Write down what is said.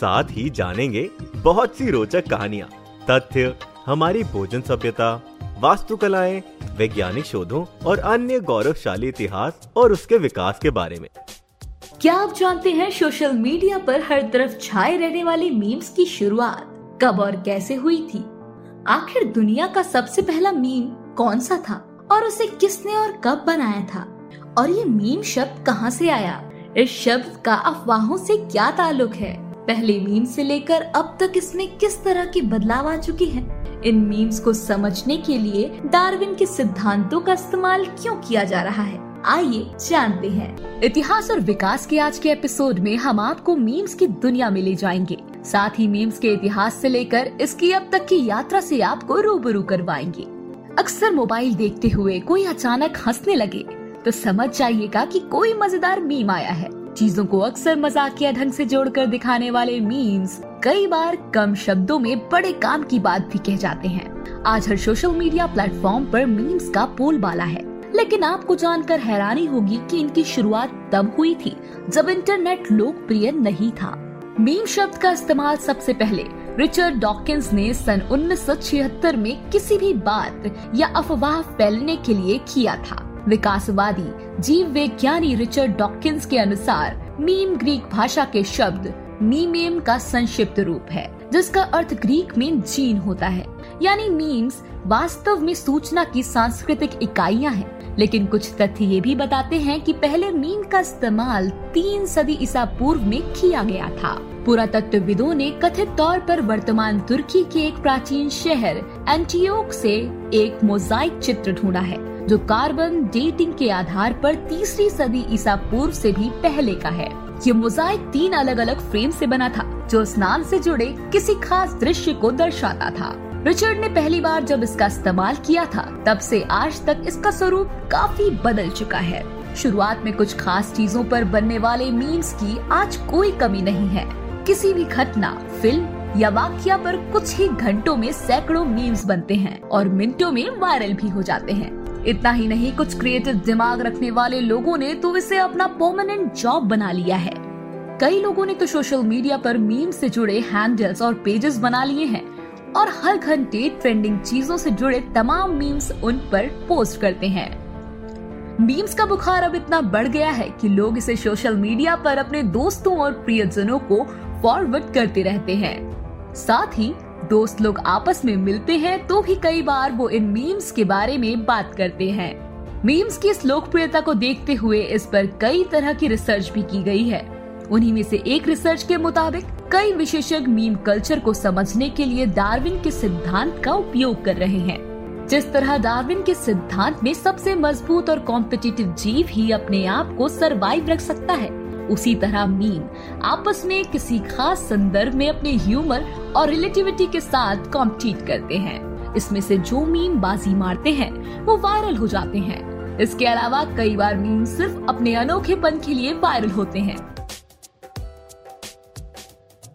साथ ही जानेंगे बहुत सी रोचक कहानियाँ, तथ्य, हमारी भोजन सभ्यता, वास्तुकलाएँ, वैज्ञानिक शोधों और अन्य गौरवशाली इतिहास और उसके विकास के बारे में। क्या आप जानते हैं सोशल मीडिया पर हर तरफ़ छाए रहने वाली मीम्स की शुरुआत कब और कैसे हुई थी? आखिर दुनिया का सबसे पहला मीम कौन सा था और उसे किसने और कब बनाया था? और ये मीम शब्द कहाँ से आया? इस शब्द का अफवाहों से क्या ताल्लुक है? पहले मीम से लेकर अब तक इसमें किस तरह की बदलाव आ चुकी है? इन मीम्स को समझने के लिए डार्विन के सिद्धांतों का इस्तेमाल क्यों किया जा रहा है? आइए जानते हैं। इतिहास और विकास के आज के एपिसोड में हम आपको मीम्स की दुनिया में ले जाएँगे। साथ ही मीम्स के इतिहास से लेकर इसकी अब तक की यात्रा से आपको रूबरू करवाएँगे। अक्सर मोबाइल देखते हुए कोई अचानक हंसने लगे तो समझ जाइएगा कि कोई मज़ेदार मीम आया है। चीज़ों को अक्सर मजाकिया ढंग से जोड़कर दिखाने वाले मीम्स कई बार कम शब्दों में बड़े काम की बात भी कह जाते हैं। आज हर सोशल मीडिया प्लेटफॉर्म पर मीम्स का बोलबाला है। लेकिन आपको जानकर हैरानी होगी कि इनकी शुरुआत तब हुई थी, जब इंटरनेट लोकप्रिय नहीं था। मीम शब्द का इस्तेमाल सबसे पहले रिचर्ड डॉकिंस ने सन 1976 में किसी भी बात या अफवाह फैलने के लिए किया था। विकासवादी जीव विज्ञानी रिचर्ड डॉकिंस के अनुसार, मीम ग्रीक भाषा के शब्द मीमेम का संक्षिप्त रूप है, जिसका अर्थ ग्रीक में जीन होता है। यानी मीम्स वास्तव में सूचना की सांस्कृतिक इकाइयाँ हैं। लेकिन कुछ तथ्य ये भी बताते हैं कि पहले मीम का इस्तेमाल तीन सदी ईसा पूर्व में किया गया था। पुरातत्वविदों ने कथित तौर पर वर्तमान तुर्की के एक प्राचीन शहर, एंटीओक से एक मोजाइक चित्र ढूंढा है, जो कार्बन डेटिंग के आधार पर तीसरी सदी ईसा पूर्व से भी पहले का है। ये मोजाइक तीन अलग अलग फ्रेम से बना था, जो स्नान से जुड़े किसी खास दृश्य को दर्शाता था। रिचर्ड ने पहली बार जब इसका इस्तेमाल किया था, तब से आज तक इसका स्वरूप काफ़ी बदल चुका है। शुरुआत में कुछ खास चीज़ों पर बनने वाले मीम्स की आज कोई कमी नहीं है। किसी भी घटना फ़िल्म या वाक्य पर कुछ ही घंटों में सैकड़ों मीम्स बनते हैं और मिनटों में वायरल भी हो जाते हैं। इतना ही नहीं, कुछ क्रिएटिव दिमाग रखने वाले लोगों ने तो इसे अपना परमानेंट जॉब बना लिया है। कई लोगों ने तो सोशल मीडिया पर मीम से जुड़े हैंडल्स और पेजेस बना लिए हैं। और हर घंटे ट्रेंडिंग चीज़ों से जुड़े तमाम मीम्स उन पर पोस्ट करते हैं। मीम्स का बुखार अब इतना बढ़ गया है कि लोग इसे सोशल मीडिया पर अपने दोस्तों और प्रियजनों को फॉरवर्ड करते रहते हैं। साथ ही दोस्त लोग आपस में मिलते हैं तो भी कई बार वो इन मीम्स के बारे में बात करते हैं। मीम्स की इस लोकप्रियता को देखते हुए इस पर कई तरह की रिसर्च भी की गई है। उन्हीं में से एक रिसर्च के मुताबिक कई विशेषज्ञ मीम कल्चर को समझने के लिए डार्विन के सिद्धांत का उपयोग कर रहे हैं। जिस तरह डार्विन के सिद्धांत में सबसे मज़बूत और कॉम्पिटिटिव जीव ही अपने आप को सरवाइव रख सकता है, उसी तरह मीम आपस में किसी खास संदर्भ में अपने ह्यूमर और रिलेटिविटी के साथ कॉम्पीट करते हैं। इसमें से जो मीम बाजी मारते हैं, वो वायरल हो जाते हैं। इसके अलावा कई बार मीम सिर्फ़ अपने अनोखेपन के लिए वायरल होते हैं।